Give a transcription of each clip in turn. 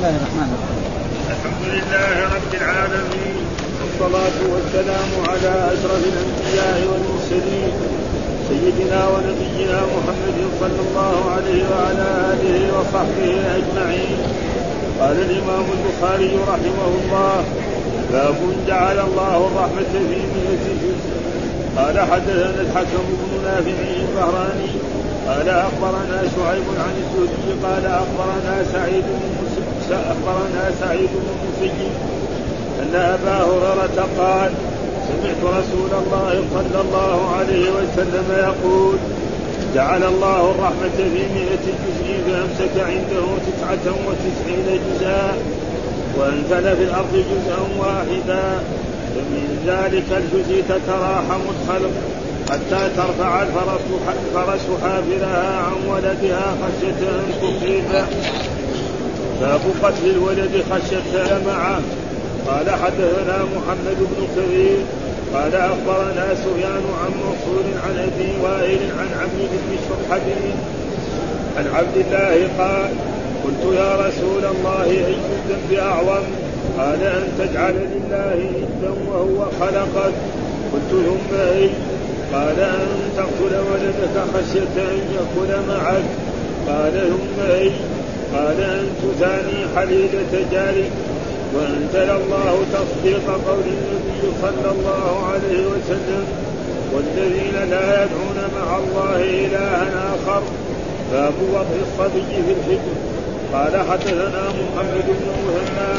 الله الرحمن الرحيم. الحمد لله رب العالمين والصلاة والسلام على أشرف الأنبياء والمرسلين سيدنا ونبينا محمد صلى الله عليه وعلى آله وصحبه أجمعين. قال الإمام البخاري رحمه الله باب جعل الله الرحمة في مئة جزء قال حدثنا الحكم بن نافع البهراني قال أخبرنا شعيب عن الزهري قال أخبرنا سعيد بن أخبرنا سعيد بن المسيب أن أبا هريرة قال سمعت رسول الله صلى الله عليه وسلم يقول جعل الله الرحمة في مئة جزء فأمسك عنده تسعة وتسعين جزءا وأنزل في الأرض جزءا واحدا فمن ذلك الجزء تتراحم الخلق حتى ترفع الفرس حافرها عن ولدها خشية أن تصيبه باب قتل الولد خشية معه. قال حدثنا محمد بن كثير قال أخبرنا سفيان عن منصور عن أبي وائل عن عبد بن الشرحبي عن عبد الله قال قلت يا رسول الله اي الذنب اعظم قال أن تجعل لله ندا وهو خلقك. قلت ثم اي قال أن تقتل ولدك خشية أن يكون معك. قال ثم اي قال ان تثاني حليله جارك وأنزل الله تصديق قول النبي صلى الله عليه وسلم والذين لا يدعون مع الله إلها آخر باب وضع الصبي في الحجر. قال حدثنا محمد بن مهنا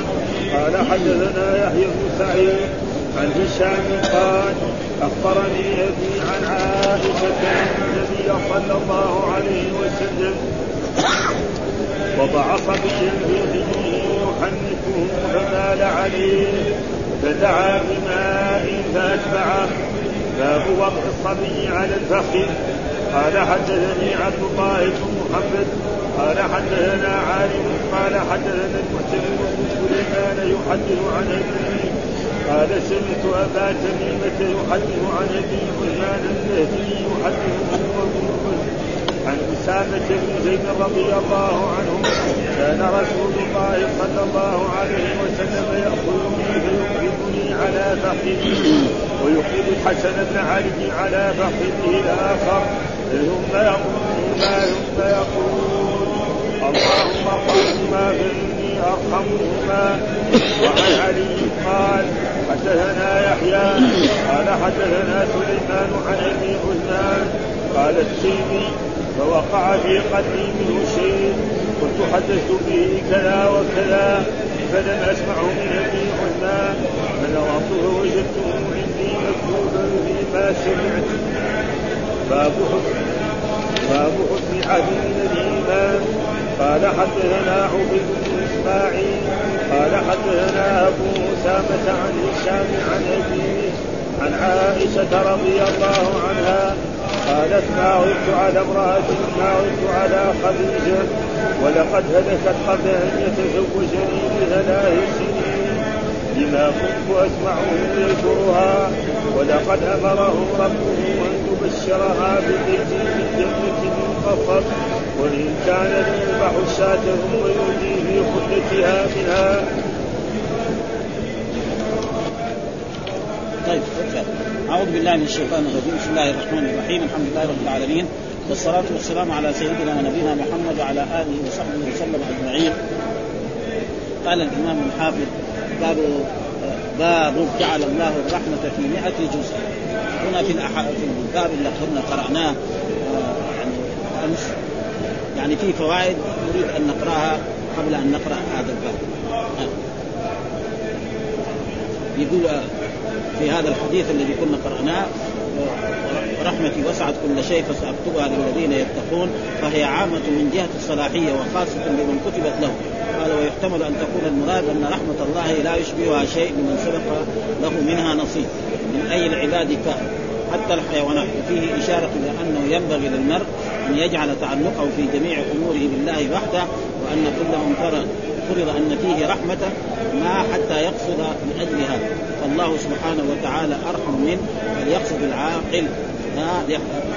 قال حدثنا يحيى بن سعيد عن هشام قال أخبرني أبي عن عائشة أن النبي صلى الله عليه وسلم وضع صبيا في حجره يحنكه فمال عليه فدعا بماء فاتبعه باب وضع الصبي على الفخذ. قال حدثني عبد الله بن محمد. قال حدثنا عالم. قال حدثنا المعتمر بن سليمان يحدث عن أبيه. قال سمعت أبا تميمة يحدث عن أبي عثمان النهدي يحدث عن أسامة بن زيد رضي الله عنه كان رسول الله صلى الله عليه وسلم يأخذني فيقبضني على فخذه ويقبض الحسن بن علي على فخذه الآخر. ثم يقول ثم يقول اللهم ارحمهما فإني أرحمهما. وعن علي قال حدثنا يحيى قال حدثنا سليمان عن أبي عثمان قال التيمي فوقع في قلبي منه شيء كنت حدثت به كذا وكذا فلم اسمعه من أبي عثمان فنظرته وجدته عندي مكتوبا فيما سمعت. باب باب حسن عهد الإيمان. قال حدثنا عبيد بن إسماعيل قال حدثنا أبو أسامة عن هشام عن أبيه عن عائشة رضي الله عنها قالت ما عدت على امرأة ما عدت على خديجة ولقد هلكت قبل أن يتزوجني بثلاث سنين. لما كنت أسمعه يذكرها ولقد أمره ربه أن يبشرها ببيت من جنة منخفض وإن كان ليذبح الشاة ثم يؤتي في خلتها منها. طيب أعوذ بالله من الشيطان الرجيم. بسم الله الرحمن الرحيم. الحمد لله رب العالمين. والصلاة والسلام على سيدنا ونبينا محمد وعلى آله وصحبه وسلم أجمعين. قال الإمام الحافظ باب باب جعل الله الرحمة في مئة جزء. هنا في في الباب اللي كنا قرأناه يعني أمس. يعني في فوائد نريد أن نقرأها قبل أن نقرأ هذا الباب. يقول في هذا الحديث الذي كنا قرأناه. رحمتي وسعت كل شيء فسأكتبها للذين يتقون فهي عامة من جهة الصلاحية وخاصة لمن كتبت له. قال ويحتمل أن تكون المراد أن رحمة الله لا يشبهها شيء لمن سبق له منها نصيب. من أي العباد كان حتى الحيوانات. وفيه إشارة إلى أنه ينبغي للمرء أن يجعل تعلقه في جميع أموره بالله وحده وأن كل من فرض أن فيه رحمة ما حتى يقصد من أجل هذا فالله سبحانه وتعالى أرحم منه فليقصد العاقل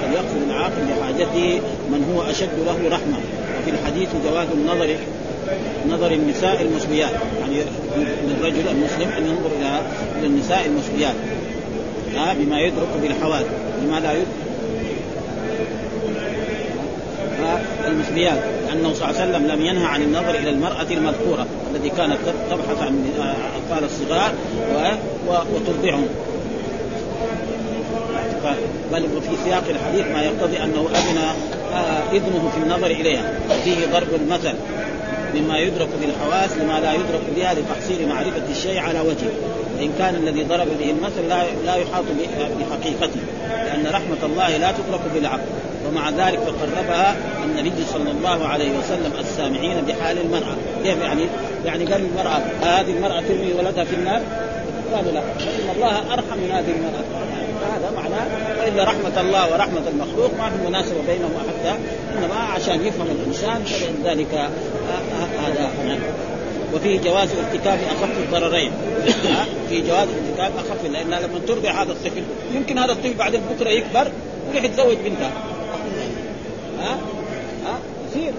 فليقصد العاقل بحاجته من هو أشد له رحمة. وفي الحديث جواز النظر نظر النساء المسبيات. يعني للرجل المسلم أن ينظر إلى النساء المسبيات ها بما يدرك بالحواس بما لا يدرك المسبيات لأنه صلى الله عليه وسلم لم ينهى عن النظر إلى المرأة المذكورة التي كانت تبحث عن أطفال الصغار وترضعهم. بل وفي سياق الحديث ما يقتضي أنه أذن آه، إذنه في النظر إليها. وفيه ضرب المثل مما يدرك بالحواس لما لا يدرك بها لتحصيل معرفة الشيء على وجهه. وان كان الذي ضرب به المثل لا لا يحاط بحقيقته لأن رحمة الله لا تدرك بالعقل. ومع ذلك فقربها النبي صلى الله عليه وسلم السامعين بحال المرأة. كيف يعني؟ يعني قال المرأة هذه المرأة ترمي ولدها في النار؟ قالوا لا. فإن الله أرحم من هذه المرأة. هذا معناه والا رحمة الله ورحمة المخلوق ما في مناسبة بينهما حتى إنما عشان يفهم الإنسان فلذلك هذا وفيه جواز ارتكاب أخف الضررين. في جواز ارتكاب أخف لأن لما ترضع هذا الطفل يمكن هذا الطفل بعد بكره يكبر يروح يتزوج بنتها ها؟ ها؟ يصير.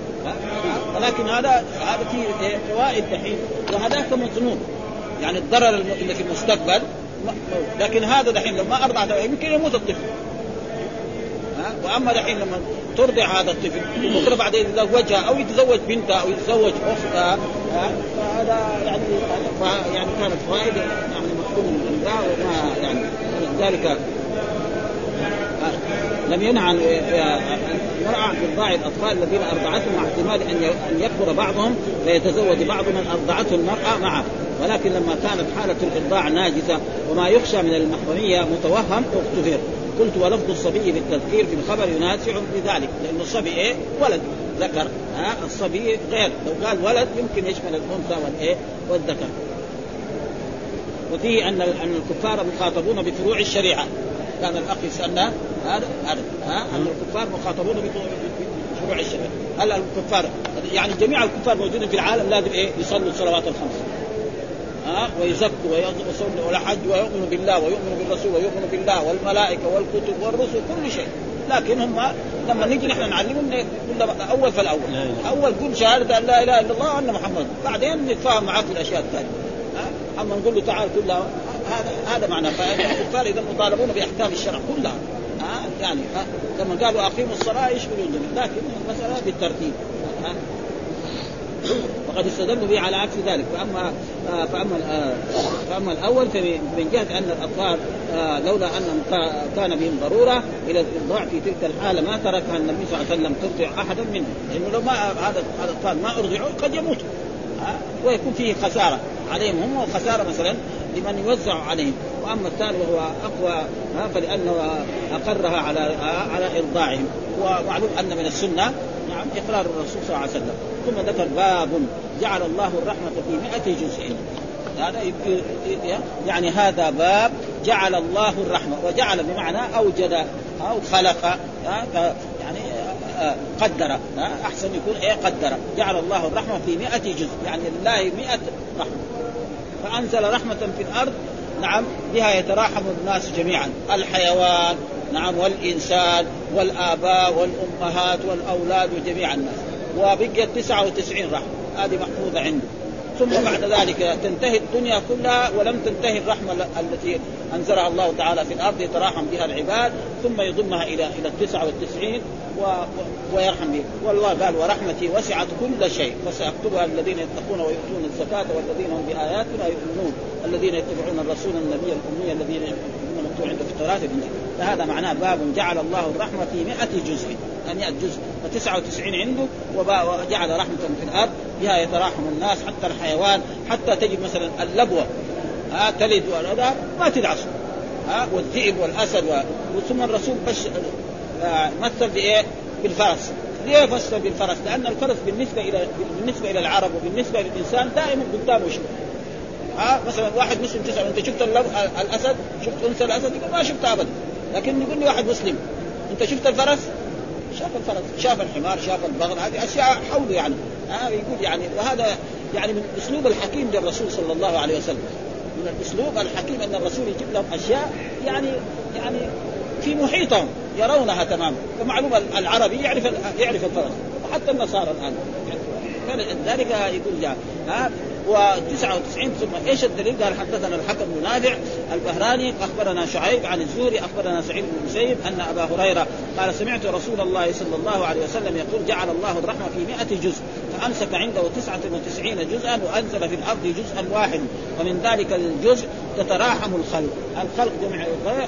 ولكن هذا هذا في فوائد دحين. وهذاك مظنون. يعني الضرر اللي في المستقبل لكن هذا دحين لو ما ارضعت يمكن يموت الطفل. ها؟ وأما دحين لما ترضع هذا الطفل بكرة بعدين يتزوجها أو يتزوج بنتها أو يتزوج أختها فهذا يعني يعني كانت فائدة يعني مفهوم من وما يعني ذلك لم ينع عن المرأة عن إرضاع الأطفال الذين أرضعتهم مع احتمال أن أن يكبر بعضهم فيتزوج بعض من أرضعته المرأة معه. ولكن لما كانت حالة الإرضاع ناجزة وما يخشى من المحرمية متوهم اغتفر قلت ولفظ الصبي بالتذكير في الخبر ينازع بذلك لأن الصبي إيه؟ ولد. ذكر ها؟ الصبي غير. لو قال ولد يمكن يشمل الأنثى والإيه؟ والذكر. وفيه أن أن الكفار مخاطبون بفروع الشريعة. كان الأخ يسألنا هذا هذا ها؟ أن الكفار مخاطبون بفروع الشريعه هل الكفار يعني جميع الكفار موجودين في العالم لازم إيه؟ يصلوا الصلوات الخمس. ها؟ ويزكوا ويصلوا ولا حج ويؤمنوا بالله ويؤمنوا بالرسول ويؤمنوا بالله والملائكة والكتب والرسل كل شيء. لكن هم لما نيجي نحن نعلمهم أول فالأول. أول قول شهادة أن لا إله إلا الله وأن محمد. بعدين نتفاهم معاه في الأشياء الثانية. أما نقول له تعال كلها هذا هذا معنى فالكفار إذا مطالبون بأحكام الشرع كلها. ها يعني لما قالوا أقيموا الصلاة يشملوا الجميع لكن المساله بالترتيب. وقد استدلوا به على عكس ذلك. فأما آه فأما آه فأما الأول فمن جهة أن الأطفال آه لولا ان كان بهم ضرورة إلى الارضاع في تلك الحالة ما تركها النبي صلى الله عليه وسلم ترضع أحدا منهم. لأنه لو ما هذا الأطفال ما ارضعوا قد يموتوا. ويكون فيه خسارة عليهم هم وخسارة مثلا لمن يوزع عليهم. وأما الثاني وهو أقوى فلأنه أقرها على على إرضاعهم. ومعلوم أن من السنة نعم إقرار الرسول صلى الله عليه وسلم. ثم ذكر باب جعل الله الرحمة في مئة جزء. هذا يعني هذا باب جعل الله الرحمة. وجعل بمعنى أوجد أو خلق يعني قدر أحسن يكون إيه قدر. جعل الله الرحمة في مئة جزء. يعني لله مئة رحمة. فأنزل رحمة في الأرض. نعم بها يتراحم الناس جميعا. الحيوان نعم والإنسان والآباء والأمهات والأولاد وجميع الناس. وبقيت 99 رحمة. هذه محفوظة عنده ثم بعد ذلك تنتهي الدنيا كلها ولم تنتهي الرحمة التي أنزلها الله تعالى في الأرض يتراحم بها العباد ثم يضمها إلى إلى التسعة والتسعين و... ويرحم به والله قال ورحمتي وسعت كل شيء. فساكتبها الذين يتقون ويؤتون الزكاة والذين هم بآياتنا يؤمنون الذين يتبعون الرسول النبي الأمي الذين مكتوب عنده في التوراة فهذا معناه باب جعل الله الرحمة في 100 جزء. 100 جزء ف99 عنده وجعل رحمة في الأرض بها يتراحم الناس حتى الحيوان حتى تجد مثلا اللبوة. ها تلد وهذا ما تدعسه ها والذئب والأسد و... ثم الرسول بش آه، مثل بإيه؟ بالفرس. ليه فسر بالفرس؟ لأن الفرس بالنسبة إلى بالنسبة إلى العرب وبالنسبة للإنسان دائما قدامه شيء ها مثلا واحد مسلم تسال أنت شفت الأسد؟ شفت أنثى الأسد؟ يقول ما شفتها ابدا. لكن يقول لي واحد مسلم أنت شفت الفرس؟ شاف الفرس شاف الحمار شاف البغل هذه أشياء حوله يعني. ها يقول يعني وهذا يعني من الاسلوب الحكيم للرسول صلى الله عليه وسلم. من الأسلوب الحكيم أن الرسول يجيب لهم أشياء يعني يعني في محيطهم يرونها تماما فمعلوم العربي يعرف يعرف الفرس وحتى النصارى الآن. فلذلك يقول جاء. ها و99 ثم إيش الدليل؟ قال حدثنا الحكم بن نافع البهراني أخبرنا شعيب عن الزهري أخبرنا سعيد بن مسيب أن أبا هريرة قال سمعت رسول الله صلى الله عليه وسلم يقول جعل الله الرحمة في 100 جزء فأمسك عنده 99 جزءا وأنزل في الأرض جزءا واحد ومن ذلك الجزء تتراحم الخلق، الخلق جمع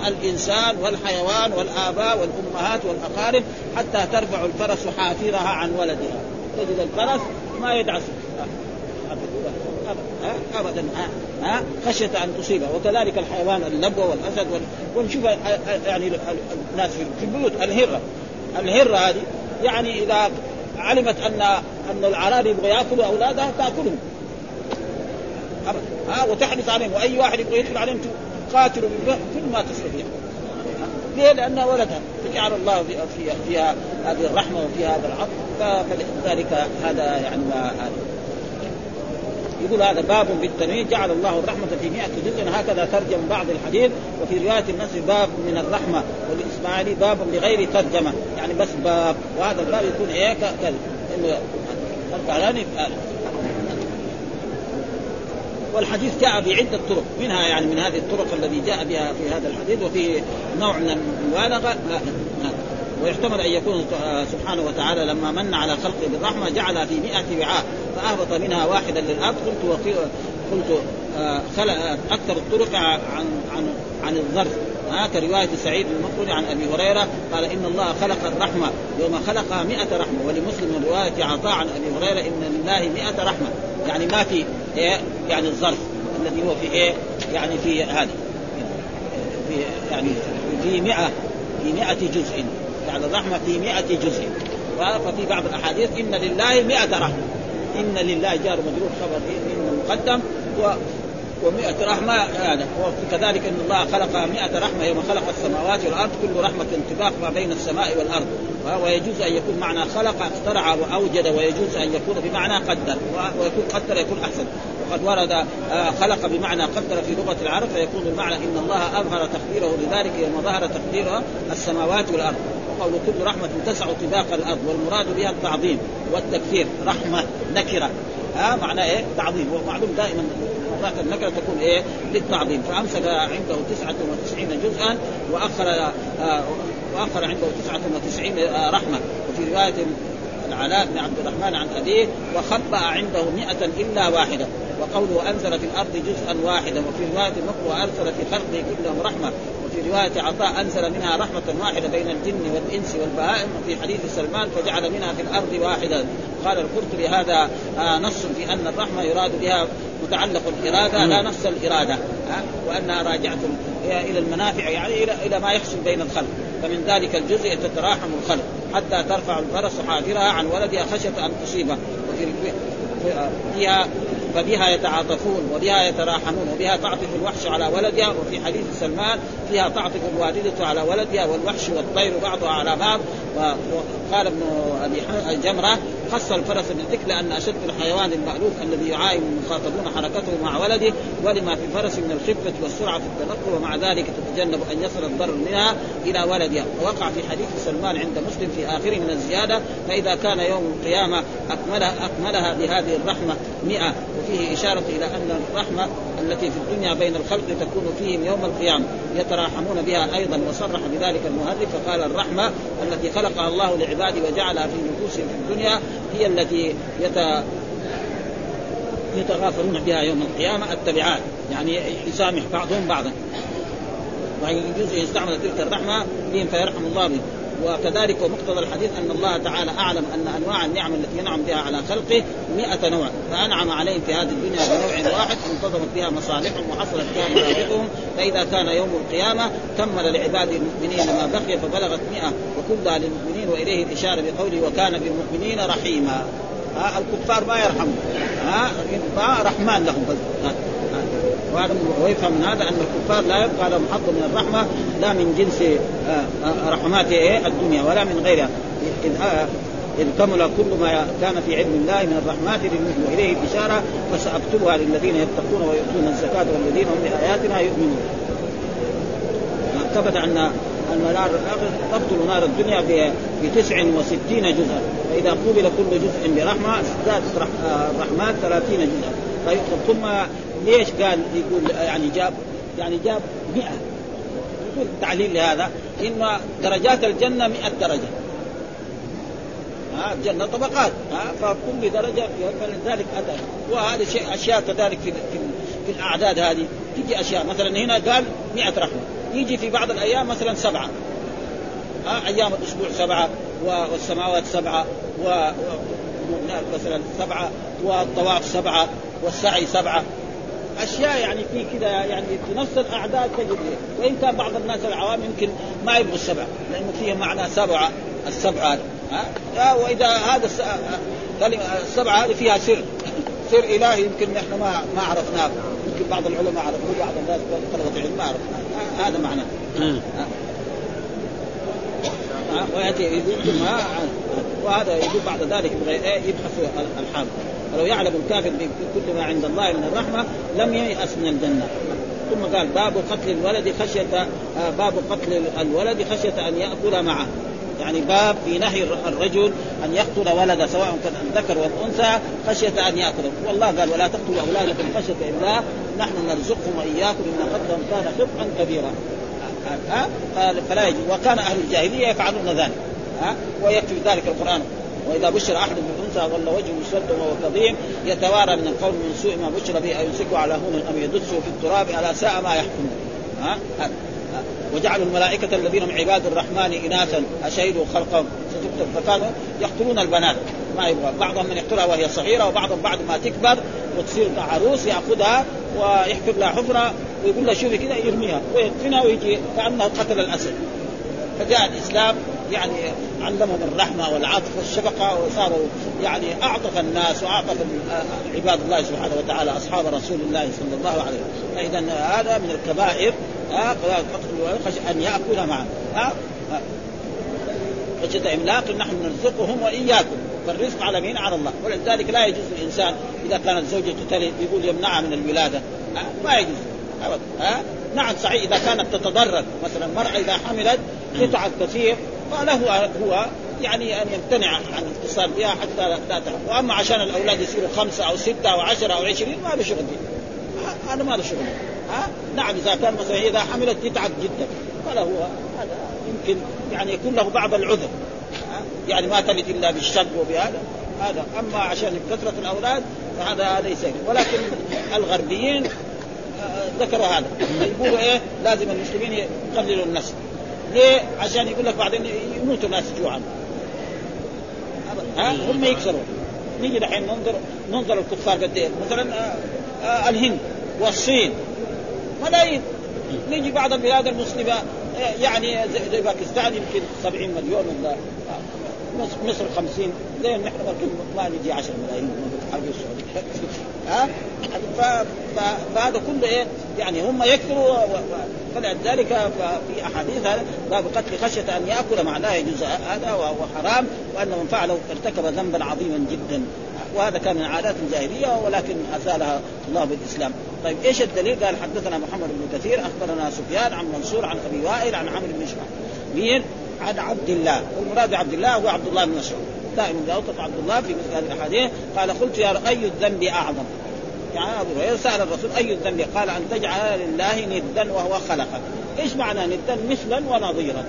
الإنسان والحيوان والآباء والأمهات والأقارب حتى ترفع الفرس حافرها عن ولدها، تجد الفرس ما يدعس ابدا ها؟ خشية أن تصيبه. وكذلك الحيوان اللبوه والأسد ونشوف يعني الناس في البيوت الهرة. الهرة هذه يعني إذا علمت ان أن العراري يبغى يأكلوا أولادها تأكلهم. ها؟ وتحرص عليهم. وأي واحد يبغى يدخل عليهم قاتلوا كل ما تستطيع ليه؟ لانها ولدها. فجعل الله فيها فيها هذه الرحمة وفيها هذا العطف فلذلك هذا يعني ما هذا. يقول هذا باب بالتنوين جعل الله الرحمة في مئة جزء. هكذا ترجم بعض الحديث وفي رواية النصر باب من الرحمة والإسماعيلي باب بغير ترجمة. يعني بس باب وهذا الباب يكون إيه؟ كذا. الفعلاني والحديث جاء بعدة طرق. منها يعني من هذه الطرق الذي جاء بها في هذا الحديث وفي نوع من المبالغة. ويحتمل أن يكون سبحانه وتعالى لما من على خلقه بالرحمة جعل في مئة وعاء فأهبط منها واحدا للأب. قلت قلت آه، خلق أكثر الطرق عن عن عن الظرف. ها كرواية سعيد المقبول عن أبي هريرة قال إن الله خلق الرحمة يوم خلقها مئة رحمة. ولمسلم رواية عطاء عن أبي هريرة إن لله مئة رحمة. يعني ما في إيه؟ يعني الظرف الذي هو في إيه؟ يعني في هذه في يعني في مئة في مئة جزء. يعني الرحمة في مئة جزء. ففي بعض الأحاديث إن لله مئة رحمة. إن لله جار مجرور خبر إن مقدم و ومئة رحمة هذا وكذلك أن الله خلق مئة رحمة يوم خلق السماوات والأرض كل رحمة انطباق ما بين السماء والأرض. ويجوز أن يكون معنى خلق اخترع وأوجد ويجوز أن يكون بمعنى قدر ويكون قدر يكون أحسن. وقد ورد آه، خلق بمعنى قدر في لغة العرب فيكون المعنى إن الله أظهر تقديره لذلك يوم ظهر تقدير السماوات والأرض. قول كل رحمة تسع طباق الأرض والمراد بها التعظيم والتكثير رحمة نكرة. ها معناه إيه؟ تعظيم. ومعلوم دائما مرات النكرة تكون إيه؟ للتعظيم. فأمسك عنده 99 جزءا وأخر آه وأخر عنده 99 آه رحمة. وفي رواية العلاء بن عبد الرحمن عن أبيه وخبأ عنده مئة إلا واحدة. وقوله انزل في الأرض جزءا واحدا. وفي رواية النقل وارسل في خلقه كلهم رحمة. وفي رواية عطاء أنزل منها رحمة واحدة بين الجن والإنس والبهائم وفي حديث سلمان فجعل منها في الأرض واحدا. قال القرطبي هذا آه نص في أن الرحمة يراد بها متعلق الاراده لا نص الإرادة آه وأنها راجعة إلى المنافع يعني إلى إلى ما يحصل بين الخلق. فمن ذلك الجزء تتراحم الخلق حتى ترفع الفرس حافرها عن ولدها خشية أن تصيبه. وفي فيها فبها يتعاطفون وبها يتراحمون وبها تعطف الوحش على ولدها وفي حديث سلمان فيها تعطف الوالدة على ولدها والوحش والطير بعضها على بعض وقال ابن أبي الجمرة خص الفرس بالذكر لأن أشد الحيوان المألوف الذي يعاين المخاطبون حركته مع ولده ولما في الفرس من الخفة والسرعة في التنقل ومع ذلك تتجنب أن يصل الضرر منها إلى ولدها ووقع في حديث سلمان عند مسلم في آخره من الزيادة فإذا كان يوم القيامة اكملها أكملها بهذه الرحمة 100 وفيه إشارة إلى أن الرحمة التي في الدنيا بين الخلق تكون فيهم يوم القيامة يتراحمون بها أيضا وصرح بذلك المؤلف فقال الرحمة التي خلقها الله لعباده وجعلها في نفوسهم في الدنيا هي التي يت يتغافرون بها يوم القيامة التبعات. يعني يسامح بعضهم بعضا. ويجوز يستعمل تلك الرحمة بهم فيرحم الله بهم وكذلك ومقتضى الحديث أن الله تعالى أعلم أن أنواع النعم التي ينعم بها على خلقه مئة نوع. فأنعم عليهم في هذه الدنيا بنوع واحد انتظمت بها مصالحهم وحصلت بها مرافقهم فإذا كان يوم القيامة كمل لعباد المؤمنين ما بقي فبلغت مئة. وكلها للمؤمنين وإليه الإشارة بقوله وكان بالمؤمنين رحيما. ها الكفار ما يرحمون ها رحمن لهم. بس. ويفهم من هذا أن الكفار لا يبقى لهم حظ من الرحمة لا من جنس آه، آه، رحمات إيه؟ الدنيا ولا من غيرها. آه، إذ كمل كل ما كان في علم الله من الرحمات للمؤمن وإليه الإشارة فسأكتبها للذين يتقون ويؤتون الزكاة والذين هم بآياتنا يؤمنون. ثبت أن النار الاخره تقتل نار الدنيا ب 69 جزءا. فإذا قبل كل جزء برحمة ازدادت الرحمات 30 جزءا. طيب ثم ليش قال يقول يعني جاب يعني جاب 100 يقول تعليل لهذا. ان درجات الجنة 100 درجة. ها الجنه طبقات. ها فكل درجه فلذلك اتى وهذا شيء أشياء كذلك في في, في الأعداد هذه. تجي أشياء مثلا هنا قال 100 رحمه يجي في بعض الأيام مثلا سبعة. ها أيام الأسبوع سبعة والسماوات سبعة و مثلا سبعة والطواف سبعة والسعي سبعة. أشياء يعني في كذا يعني في نفس الأعداد تجد. وإن كان بعض الناس العوام يمكن ما يبغوا السبعة لأنه فيه معنى سبعة السبعة ها؟ وإذا هذا السبعة هذه فيها سر. سر إلهي يمكن نحن ما ما عرفناه. يمكن بعض العلماء عرفوه بعض الناس طلبة العلم ما عرفناه. هذا معناه ويأتي يقول وهذا يقول بعد ذلك يبحث الحامل. ولو يعلم الكافر بكل ما عند الله من الرحمة لم ييأس من الجنة. ثم قال باب قتل الولد خشية آه، باب قتل الولد خشية أن يأكل معه. يعني باب في نهي الرجل أن يقتل ولده سواء كان الذكر والانثى خشية أن ياكله والله قال ولا تقتلوا أولادكم خشية املاق نحن نرزقهم وإياكم ان قتلهم كان خطئا كبيرا. ها قال فلا يجوز. وكان أهل الجاهلية يفعلون ذلك. ها ويكفي ذلك القرآن. وإذا بشر أحد بالانثى ظل وجهه مسودا وهو كظيم يتوارى من القول من سوء ما بشر به يمسكه على هون ام يدسه في التراب على ساء ما يحكمون. ها؟ وجعلوا الملائكة الذين هم عباد الرحمن إناثا أشهدوا خلقهم. فكانوا يقتلون البنات. ما يبغى. بعضهم من يقتلها وهي صغيرة وبعضهم بعد ما تكبر وتصير عروس يأخذها ويحفر لها حفرة ويقول لها شوفي كذا يرميها. ويدفنها ويجي كأنه قتل الأسد. فجاء الإسلام يعني علمهم الرحمة والعطف والشفقة وصاروا يعني أعطف الناس وأعطف عباد الله سبحانه وتعالى أصحاب رسول الله صلى الله عليه وسلم. فإذا هذا من الكبائر خشيه أن يأكل معه. ها خشيه إملاق نحن نرزقهم وإياكم. فالرزق على مين؟ على الله. ولذلك لا يجوز الإنسان إذا كانت زوجته تلد يقول يمنعها من الولادة. ما يجوز. ابدا ها نعم صحيح إذا كانت تتضرر. مثلا المراه إذا حملت تتعب كثير فله هو يعني أن يمتنع عن الاتصال بها حتى لا تحب وأما عشان الأولاد يصيروا خمسة أو ستة أو عشرة أو عشرين ما له شغل هذا ما له شغل. ها؟ نعم إذا كان مثلا إذا حملت تتعب جدا. فله هذا يمكن يعني يكون له بعض العذر. يعني ما تلد إلا بالشق وبهذا. هذا. أما عشان كثرة الأولاد فهذا ليس ولكن الغربيين آه، ذكروا هذا. يقولوا إيه؟ لازم المسلمين يقللوا النسل. ليه؟ عشان يقول لك بعدين يموتوا الناس جوعا. ها؟ هم يكسروا. نيجي دحين ننظر ننظر الكفار قد إيه. مثلا آه آه الهند والصين. ملايين. نيجي بعض البلاد المسلمة آه، يعني زي باكستان يمكن 70 مليون ولا مصر 50 زي نحن ما نجي 10 ملايين. حق ها فهذا كله إيه يعني هم يكثروا فلذلك في أحاديث باب قتل خشية أن يأكل معناه يجوز هذا وهو حرام وان من فعله ارتكب ذنبا عظيما جدا وهذا كان من عادات الجاهلية ولكن أزالها الله بالإسلام. طيب إيش الدليل؟ قال حدثنا محمد بن كثير أخبرنا سفيان عن منصور عن أبي وائل عن عمرو بن شعيب. مين؟ عن عبد الله والمراد عبد الله هو عبد الله بن مسعود دائما اذا عبد الله في مثل هذه الأحاديث قال قلت يا أي الذنب أعظم؟ يعني أبو هريرة سأل الرسول أي الذنب؟ قال أن تجعل لله ندا وهو خلقك. إيش معنى ندا؟ مثلا ونظيرا.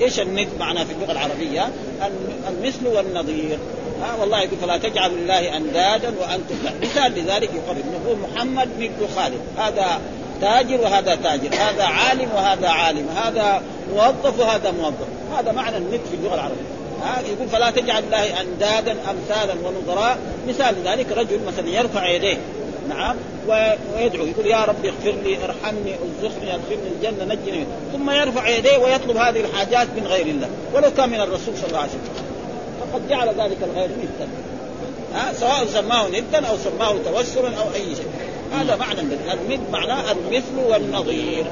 إيش الند معناه في اللغة العربية؟ المثل والنظير. ها والله يقول فلا تجعل لله أندادا وأنتم مثال لذلك يقرب نقول محمد مثل خالد هذا تاجر وهذا تاجر هذا عالم وهذا عالم هذا موظف وهذا موظف. هذا معنى الند في اللغة العربية. ها يقول فلا تجعل الله أندادا أمثالا ونظراء. مثال ذلك رجل مثلا يرفع يديه نعم ويدعو يقول يا رب اغفر لي ارحمني ارزقني أدخلني الجنة نجني. ثم يرفع يديه ويطلب هذه الحاجات من غير الله. ولو كان من الرسول صلى الله عليه وسلم. فقد جعل ذلك الغير ندا ها سواء سماه ندا أو سماه توسلا أو أي شيء. هذا معنى الند معناه المثل والنظير.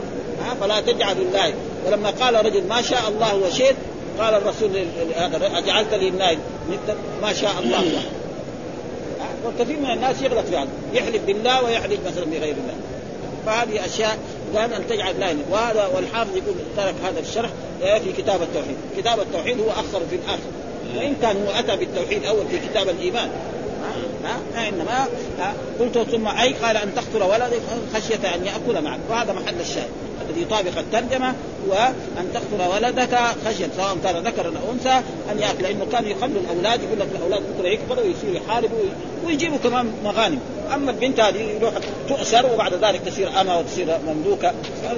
ها فلا تجعل الله ولما قال رجل ما شاء الله وشئت قال الرسول هذا أجعلت لي ندا ما شاء الله. وكثير من الناس يغلط في هذا؟ يحلف بالله ويحلف مثلا بغير الله. فهذه أشياء قال أن تجعل لا وهذا والحافظ يقول ترك هذا الشرح في كتاب التوحيد، كتاب التوحيد هو اخر في الآخر وإن كان هو أتى بالتوحيد أول في كتاب الإيمان. ها إنما قلت ثم أي قال أن تقتل ولدك خشية أن يأكل معك. وهذا محل الشاهد الذي يطابق الترجمة هو أن تقتل ولدك خشية سواء كان ذكرا أو أنثى أن يأكل لأنه كانوا يخلوا الأولاد يقول لك الأولاد بكره يكبروا ويصيروا يحاربوا ويجيبوا كمان مغانم. أما البنت هذه يروح تؤسر وبعد ذلك تصير اما وتصير مملوكة.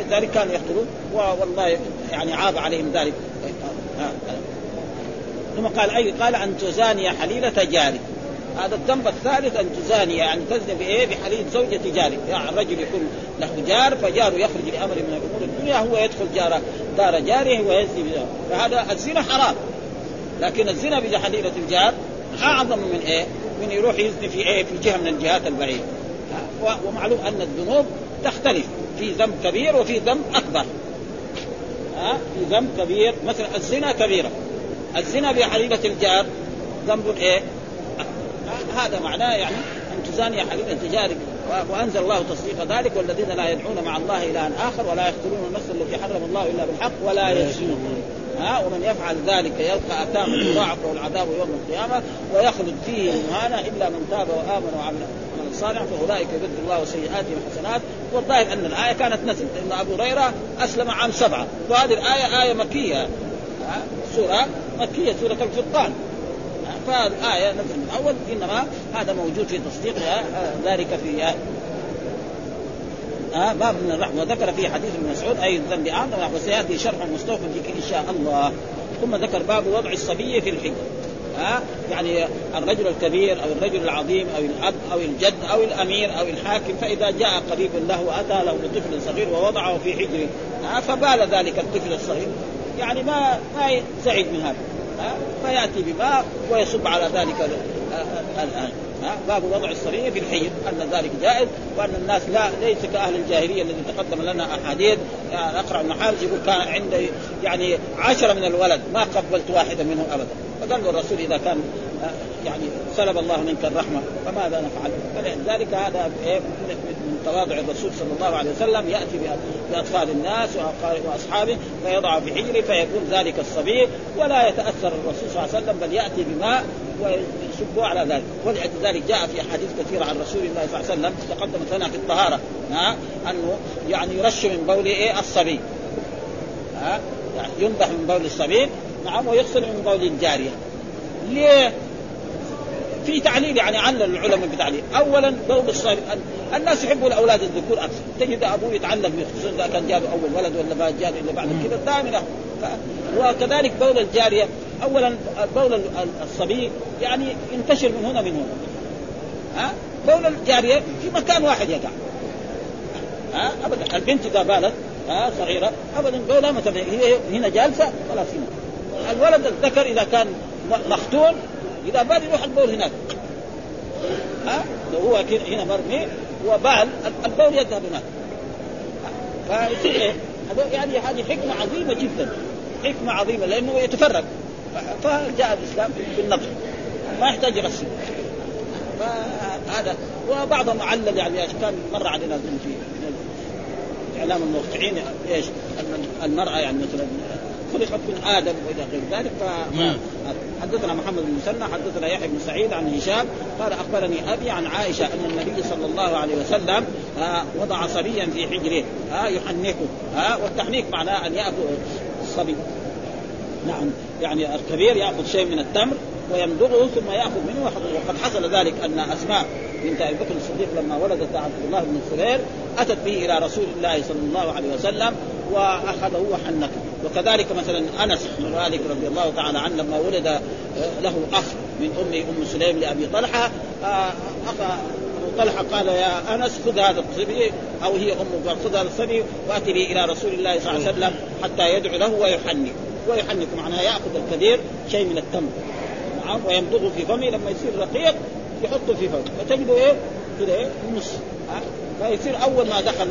لذلك كانوا يقتلون والله يعني عاب عليهم ذلك. ثم قال أي قال أن تزاني حليلة جاري. هذا الذنب الثالث ان تزاني يعني تزني بإيه؟ بحليل زوجة جارك، يعني الرجل يكون له جار فجاره يخرج لأمر من الأمور الدنيا هو يدخل جار دار جاره ويزني بجاره، فهذا الزنا حرام. لكن الزنا بحليلة الجار أعظم من إيه؟ من يروح يزني في إيه؟ في جهة من الجهات البعيدة. ومعلوم أن الذنوب تختلف، في ذنب كبير وفي ذنب أكبر. ها؟ في ذنب كبير مثلا الزنا كبيرة. الزنا بحليلة الجار ذنب إيه؟ هذا معناه يعني أن تزاني حبيبا تجارك وأنزل الله تصديق ذلك والذين لا يدعون مع الله الها آخر ولا يقتلون النفس التي حرم الله إلا بالحق ولا يزنون. ها؟ ومن يفعل ذلك يلقى أثاما يضاعف له العذاب يوم القيامة ويخلد فيه مهانا إلا من تاب وآمن وعمل عمل صالحا فأولئك يبدل الله سيئاتهم حسنات. والظاهر أن الآية كانت نزلت لأن أبو هريرة أسلم عام سبعة. وهذه الآية آية مكية. سورة مكية سورة الفرقان. فالآية من أول إنما هذا موجود في تصديق ذلك في آه باب من الرحمة. وذكر في حديث ابن مسعود أي الذنب أعظم وسيأتي شرح مستوفى إن شاء الله. ثم ذكر باب وضع الصبي في الحجر. ها يعني الرجل الكبير أو الرجل العظيم أو الأب أو الجد أو الأمير أو الحاكم فإذا جاء قريب له أتى له بطفل صغير ووضعه في حجره. فبال ذلك الطفل الصغير. يعني ما ما سعيد من هذا. فيأتي بماء ويصب على ذلك الان باب وضع الصبي في الحيض أن ذلك جائز وأن الناس لا ليس كأهل الجاهلية الذي تقدم لنا أحاديث يعني أقرأ حارث يقول كان عندي يعني عشرة من الولد ما قبلت واحدا منهم ابدا. فقال له الرسول إذا كان يعني سلب الله منك الرحمة فماذا نفعل؟ فلذلك هذا من تواضع الرسول صلى الله عليه وسلم يأتي بأطفال الناس وأصحابه فيضع في حجره فيكون ذلك الصبي ولا يتأثر الرسول صلى الله عليه وسلم بل يأتي بماء ويصبه على ذلك. ولذلك جاء في أحاديث كثيرة عن رسول الله صلى الله عليه وسلم تقدمت لنا في الطهارة ها انه يعني يرش من بول إيه؟ الصبي. ها يعني ينضح من بول الصبي نعم ويغسل من بول الجارية. ليه؟ في تعليل يعني علل العلماء بتعليل اولا بول الصبي الناس يحبوا الاولاد الذكور أكثر. تجد أبوه يتعلق به خصوصا إذا كان جاب أول ولد ولا ما جاب إلا بعد كذا دائما وكذلك بول الجارية. اولا بول الصبي يعني ينتشر من هنا من هنا. ها؟ بول الجارية في مكان واحد يقع. ها؟ ابدا. البنت إذا بالت ها؟ صغيرة ابدا بولها مثلا هي هنا جالسة خلاص هنا. الولد الذكر إذا كان مختون إذا بال يروح البول هناك. ها؟ لو هو هنا مرمي وبال البول يذهب هناك. فيصير إيه؟ يعني هذه حكمة عظيمة جدا. حكمة عظيمة لأنه يتفرق. فجاء الإسلام بالنظر ما يحتاج يغسل فهذا وبعضهم علل يعني كان مر علينا في إعلام الموقعين إيش؟ المرأة يعني مثلا خلقت من آدم وإلى غير ذلك ف نعم. حدثنا محمد بن مسنى حدثنا يحيى بن سعيد عن هشام قال أخبرني أبي عن عائشة أن النبي صلى الله عليه وسلم وضع صبيا في حجره يحنكه والتحنيك معناه أن يأكل الصبي نعم يعني الكبير يأخذ شيء من التمر ويمضغه ثم يأخذ منه وقد حصل ذلك أن أسماء بنت ابي بكر الصديق لما ولدت عبد الله بن الزبير أتت به إلى رسول الله صلى الله عليه وسلم وأخذه وحنكه وكذلك مثلا أنس بن مالك رضي الله تعالى عنه لما ولد له أخ من أم أم سليم لأبي طلحة أخ طلحة قال يا أنس خذ هذا الصبي أو هي امه خذ هذا الصبي وأتي به إلى رسول الله صلى الله عليه وسلم حتى يدعو له ويحنك ويحنك معناها يأخذ الكبير شيء من التمر. نعم ويمضغه في فمه لما يصير رقيق يحطه في فمه فتجده إيه؟ كده إيه؟ النص. فيصير أول ما دخل.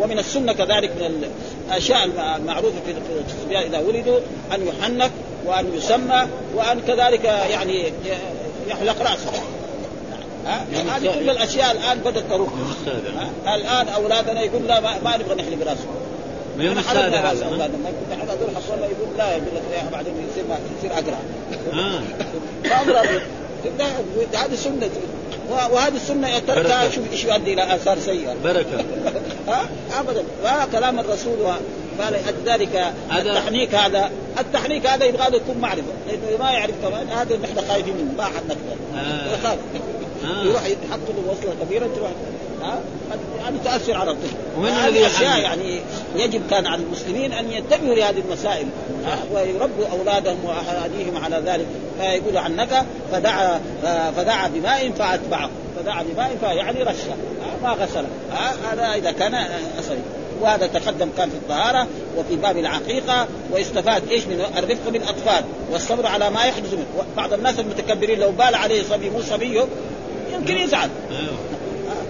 ومن السنة كذلك من الأشياء المعروفة في الصبيان إذا ولدوا أن يحنك وأن يسمى وأن كذلك يعني يحلق رأسه. هذه كل الأشياء الآن بدأت تروح. الآن أولادنا يقول لا ما نبغى نحلب رأسه. ما يوم السادة راس أولادنا. ما كنت احد أقول حصل يقول لا يقول لك بعدين يصير يصير أقرع. آه. هذه سنة. وهذه السنة شوف إيش يؤدي إلى آثار سيئة. بركة. ها؟ ابدا. كلام الرسول قال ذلك التحنيك هذا. التحنيك هذا يبغى له يكون معرفة. لأنه ما يعرف كمان. هذا نحن خايفين منه. ما حد نقدر. آه. آه. يروح يحط له وصلة كبيرة تروح. ها يعني تاثر على الطفل ومن هذه أشياء يعني يجب كان على المسلمين أن ينتبهوا لهذه المسائل. ويربوا أولادهم واحاديهم على ذلك. فيقول عنك فدعا فدعا بماء فأتبعه. فدعا بماء يعني رشه ما غسله. هذا إذا كان أصلي. وهذا تقدم كان في الطهارة وفي باب العقيقة ويستفاد إيش من الرفق بالاطفال والصبر على ما يحدث منه. بعض الناس المتكبرين لو بال عليه صبي مو صبيه يمكن يزعل.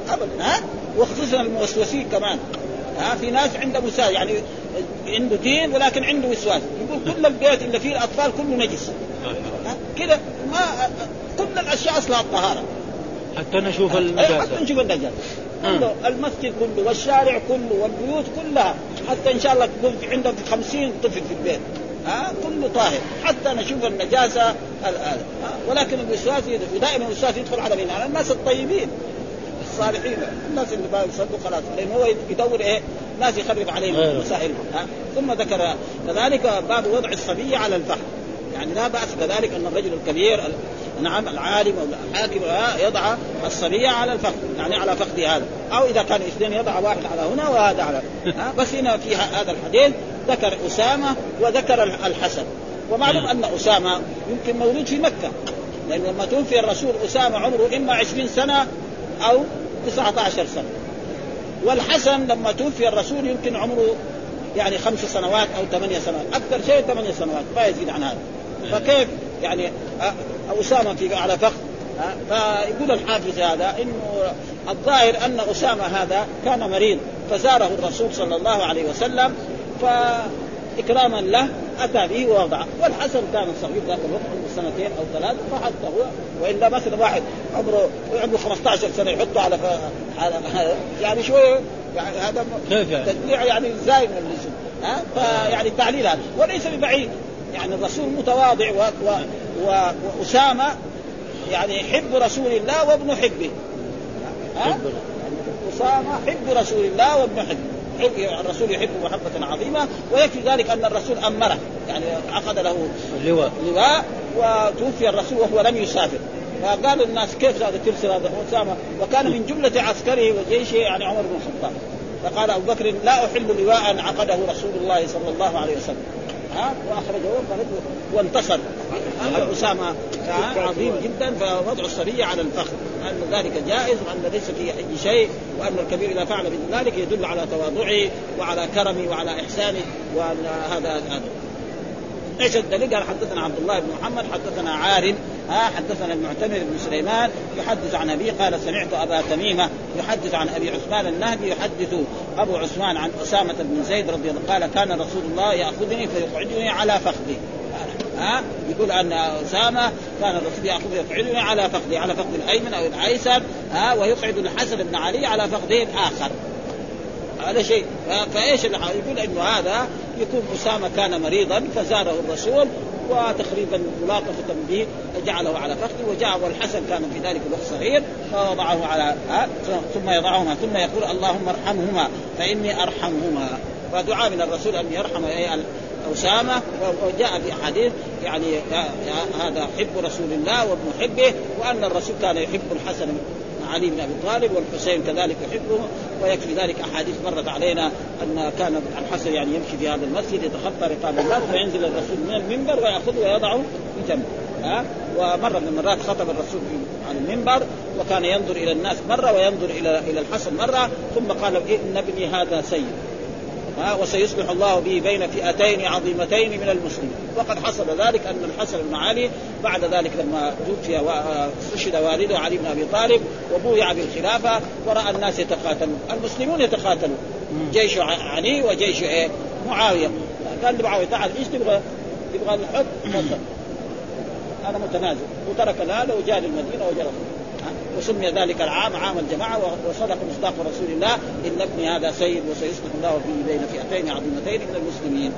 ابدا ها؟ وخصوصا الموسوسين كمان ها؟ في ناس عنده مساء يعني عنده دين ولكن عنده وسواس يقول كل البيت اللي فيه الأطفال كله نجس كذا ما كل الأشياء أصلها الطهارة. حتى نشوف النجاسة. حتى نشوف النجاسة. كله المسجد كله والشارع كله والبيوت كلها حتى إن شاء الله تكون عندهم 50 طفل في البيت ها؟ كله طاهر. حتى نشوف النجاسة الان ولكن الوسواس ودائما الوسواس يدخل على مين؟ على الناس الطيبين. الصالحين. الناس اللي ما يصدقوا خلاص. لأن هو يدور إيه؟ ناس يخرب عليهم مسائل ثم ذكر كذلك باب وضع الصبي على الفحم يعني لا بأس كذلك أن الرجل الكبير نعم العالم أو الحاكم يضع الصبي على الفخذ يعني على فخذ هذا. أو إذا كان اثنين يضع واحد على هنا وهذا على ها؟ بس هنا في هذا الحديث ذكر أسامة وذكر الحسن. ومعلوم أن أسامة يمكن مولود في مكة. لأن لما توفي الرسول أسامة عمره إما 20 سنة أو 19 سنة. والحسن لما توفي الرسول يمكن عمره يعني خمس سنوات أو ثمانية سنوات. أكثر شيء ثمانية سنوات ما يزيد عن هذا. فكيف يعني أسامة في على فخذ؟ فيقول الحافظ هذا إنه الظاهر أن أسامة هذا كان مريض. فزاره الرسول صلى الله عليه وسلم فإكراما له أتى به ووضعه. والحسن كان صغير ذاك الوقت. سنتين أو ثلاث فحتى هو وإلا مثلا واحد عمره عمره 15 سنة يحطه على. على يعني شوية يعني هذا يعني؟ تدليع يعني زايد من اللزوم ها فيعني التعليل هذا وليس ببعيد يعني الرسول متواضع و... و... و... وأسامة يعني حب رسول الله وابن حبه ها؟ أسامة حب رسول الله وابن حبه الرسول يحبه محبة عظيمة ويكفي ذلك أن الرسول أمره يعني أخذ له لواء لواء وتوفي الرسول وهو لم يسافر. فقال الناس كيف هذا ترسل هذا أسامة؟ وكان من جملة عسكره وجيشه يعني عمر بن الخطاب. فقال أبو بكر لا أحل لواء عقده رسول الله صلى الله عليه وسلم. وأخرجه وانتصر. أسامة عظيم جدا فوضع الصبي على الفخذ. أن ذلك جائز وأن ليس فيه أي شيء وأن الكبير إذا فعل مثل ذلك يدل على تواضعه وعلى كرمه وعلى إحسانه وأن هذا هذا. إيش الدليل؟ قال حدثنا عبد الله بن محمد حدثنا عارم ها حدثنا المعتمر بن سليمان يحدث عن ابي قال سمعت أبا تميمة يحدث عن أبي عثمان النهدي يحدث أبو عثمان عن أسامة بن زيد رضي الله قال كان رسول الله يأخذني فيقعدني على فخذي. ها؟ يقول أن أسامة كان الرسول ياخذ يقعدني على فخذي على فخذ الأيمن أو الأيسر ها ويقعد الحسن بن علي على فخذه الآخر. هذا شيء. فإيش اللي يقول إنه هذا يكون أسامة كان مريضا فزاره الرسول وتقريبا ملاطفة به جعله على فخذه وجاء والحسن كان في ذلك الوقت صغير فوضعه على ثم يضعهما ثم يقول اللهم ارحمهما فإني أرحمهما. فدعاء من الرسول أن يرحم أسامة وجاء في أحاديث يعني هذا حب رسول الله وابن حبه وأن الرسول كان يحب الحسن علي بن أبي طالب والحسين كذلك يحبه ويكفي ذلك أحاديث مرت علينا أن كان الحسن يعني يمشي في هذا المسجد يتخطى رقاب الناس فينزل الرسول من المنبر ويأخذه ويضعه في جنبه ها؟ ومرة من المرات خطب الرسول على المنبر وكان ينظر إلى الناس مرة وينظر إلى إلى الحسن مرة ثم قال إن ابني هذا سيد ها وسيصلح الله به بين فئتين عظيمتين من المسلمين. وقد حصل ذلك أن الحسن بن علي بعد ذلك لما توفي واستشهد والده علي بن أبي طالب وبويع بالخلافة ورأى الناس يتقاتلون. المسلمون يتقاتلون. جيش علي وجيش إيه؟ معاوية. قال لمعاوية تعال إيش تبغى؟ تبغى الحب أنا متنازل. وترك هذا وجاء للمدينة وجاء وسمي ذلك العام عام الجماعة وصدق مصداق رسول الله. إن ابني هذا سيد وسيصلح الله به بين فئتين عظيمتين من المسلمين.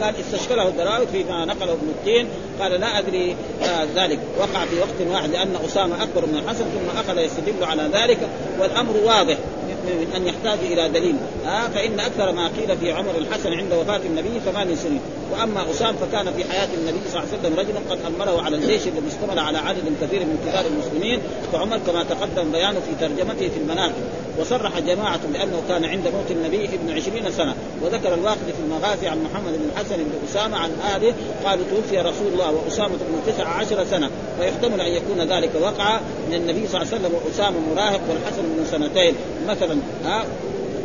قال استشكله الدراوي فيما نقله ابن التين قال لا أدري آه ذلك. وقع في وقت واحد لأن أسامة أكبر من الحسن ثم أخذ يستدل على ذلك. والأمر واضح من أن يحتاج إلى دليل. آه فإن أكثر ما قيل في عمر الحسن عند وفاة النبي ثمان سنين. واما اسام فكان في حياه النبي صلى الله عليه وسلم رجلا قد امره على الجيش الذي اشتمل على عدد كثير من كبار المسلمين فعمر كما تقدم بيانه في ترجمته في المناقب. وصرح جماعة بأنه كان عند موت النبي ابن عشرين سنة. وذكر الواقد في المغازي عن محمد بن الحسن بن أسامة عن أهله قالوا توفي رسول الله وأسامة بن تسع عشر سنة. فيحتمل أن يكون ذلك وقع من النبي صلى الله عليه وسلم وأسامة مراهق والحسن من سنتين. مثلا ها؟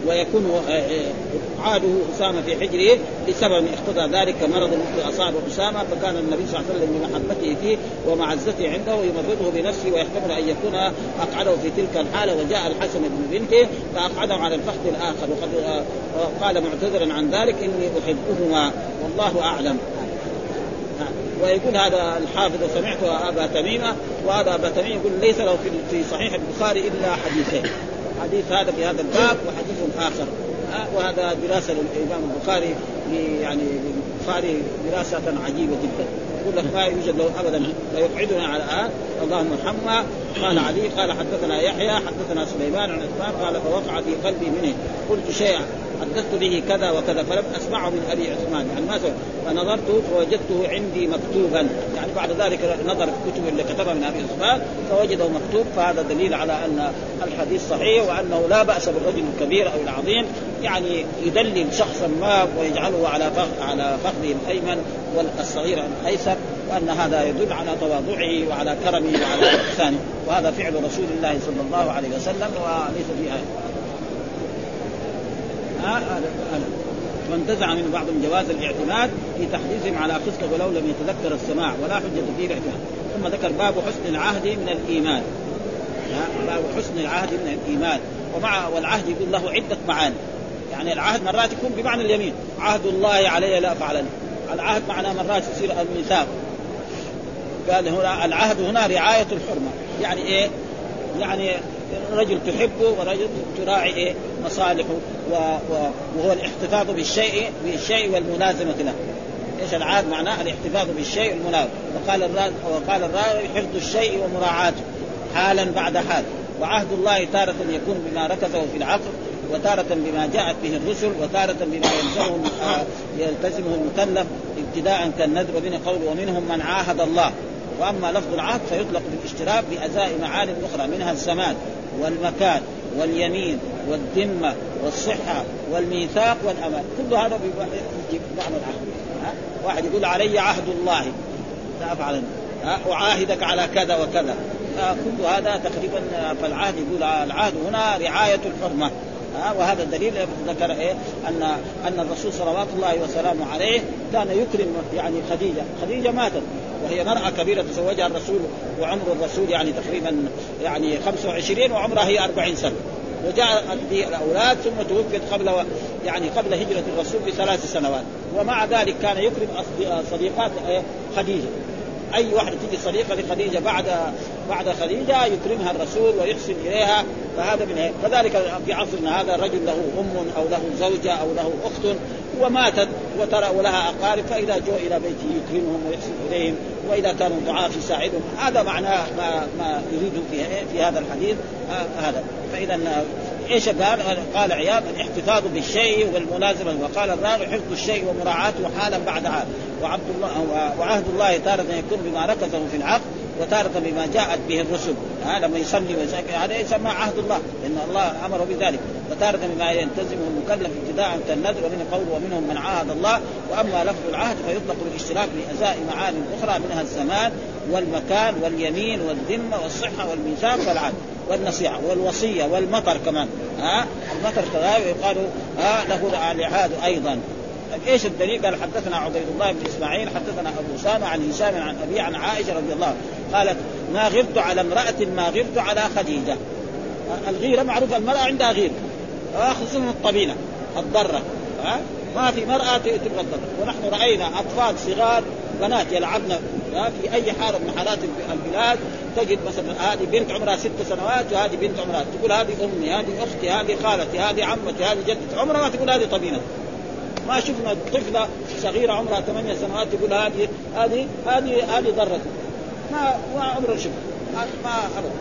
ويكون عاده أسامة في حجره لسبب اقتضى ذلك مرض مثل أصاب أسامة فكان النبي صلى الله عليه وسلم بمحبته فيه ومعزته عنده يمرضه بنفسه ويحتمل أن يكون أقعده في تلك الحالة وجاء الحسن بن بنته فأقعده على الفخذ الآخر. وقد قال معتذرا عن ذلك إني أحبهما والله أعلم. ويقول هذا الحافظ وسمعت أبا تميمة وهذا ابا تميمه يقول ليس له في صحيح البخاري إلا حديثين. حديث هذا في هذا الباب وحديث آخر. وهذا دراسة للإمام البخاري يعني للبخاري دراسة عجيبة جدا. يقول لك ما يوجد له ابدا فيقعدنا على آه اللهم ارحمنا. قال علي قال حدثنا يحيى حدثنا سليمان عن عثمان قال فوقع في قلبي منه. قلت شيئا. حدثت به كذا وكذا فلم أسمعه من أبي عثمان. يعني ما فنظرت فوجدته عندي مكتوبا. يعني بعد ذلك نظر الكتب اللي كتبها من أبي عثمان فوجده مكتوب. فهذا دليل على أن الحديث صحيح وأنه لا بأس بالرجل الكبير أو العظيم. يعني يدلل شخصا ما ويجعله على على فخذه الأيمن والصغير الأيسر وأن هذا يدل على تواضعه وعلى كرمه وعلى إحسانه. وهذا فعل رسول الله صلى الله عليه وسلم وليس في وانتزع من بعض جواز الاعتماد في تحديثهم على فسق ولو لم يتذكر السماع ولا حجة فيه الاعتماد. ثم ذكر باب حسن العهد من الإيمان. باب حسن العهد من الإيمان. ومع والعهد يقول له عدة معاني. يعني العهد مرات يكون بمعنى اليمين. عهد الله علي لا أفعلن العهد معناه مرات يصير الميثاق. قال هنا العهد هنا رعاية الحرمة. يعني إيه؟ يعني رجل تحبه ورجل تراعي إيه؟ مصالحه و... و... وهو الاحتفاظ بالشيء بالشيء والملازمة له. إيش العاد معناه؟ الاحتفاظ بالشيء الملازم وقال الراوي وقال الراوي حفظ الشيء ومراعاته. حالا بعد حال. وعهد الله تارة يكون بما ركزه في العقل وتارة بما جاءت به الرسل وتارة بما يلزمه آه، يلتزمه المكلف ابتداء كالنذر ومن قول ومنهم من عاهد الله. وأما لفظ العهد فيطلق بالاشتراك بأزاء معان أخرى منها الزمان. والمكان واليمين والذمة والصحة والميثاق والامان كل هذا يجيب معنى العهد. واحد يقول علي عهد الله. لا افعل أعاهدك على كذا وكذا. كل هذا تقريبا فالعهد يقول العهد هنا رعاية الحرمة. ها؟ وهذا الدليل ذكر إيه؟ ان أن الرسول صلوات الله وسلامه عليه كان يكرم يعني خديجة، خديجة ماتت. وهي مرأة كبيرة تزوجها الرسول وعمر الرسول يعني تقريبا يعني 25 وعمرها هي 40 سنة. وجاء الأولاد ثم توفيت قبل يعني قبل هجرة الرسول بثلاث سنوات. ومع ذلك كان يكرم صديقات خديجة. أي واحدة تجي صديقة لخديجة بعد بعد خديجة يكرمها الرسول ويحسن إليها فهذا من هيك. كذلك في عصرنا هذا رجل له أم أو له زوجة أو له أخت وماتت وترى ولها أقارب فإذا جو إلى بيته يكرمهم ويحسن إليهم. وإذا كانوا ضعاف يساعدهم. هذا معناه ما ما يريد في في هذا الحديث آه هذا. فإذا إيش قال؟ قال عياض الاحتفاظ بالشيء والملازمه وقال الراوي حفظ الشيء ومراعاته حالا بعد حال وعبد الله وعهد الله تارة يكون بما ركزه في العقد وتارة بما جاءت به الرسل. ها لما يصلي ويزكي هذا يسمى عهد الله. لأن الله أمر بذلك. وتارة بما يلتزمه المكلف ابتداء كالنذر ومن قول ومنهم من عاهد الله. وأما لفظ العهد فيطلق بالاشتراك بازاء معاني أخرى منها الزمان والمكان واليمين والذمة والصحة والميثاق والعهد والنصيحة والوصية والمطر كمان. ها؟ المطر كذلك يقال ها له العهاد أيضا. إيش الدليل؟ قال حدثنا عبيد الله بن إسماعيل حدثنا أبو أسامة عن هشام عن أبي عن عائشة رضي الله قالت ما غرت على امرأة ما غرت على خديجة. الغيرة معروف المرأة عندها غيره خصوصا الطبيلة الضرة. ها؟ ما في مرأة تبغى الضرة. ونحن رأينا أطفال صغار بنات يلعبن في أي حاره من حارات البلاد تجد مثلا هذه بنت عمرها ست سنوات وهذه بنت عمرها تقول هذه أمي هذه أختي هذه خالتي هذه عمتي هذه جدتي. عمرها ما تقول هذه طبينه ما شفنا طفلة صغيرة عمرها ثمانية سنوات تقول هذه هذه هذه هذه ضرتي ما ما عمرها شفت. ما ابدا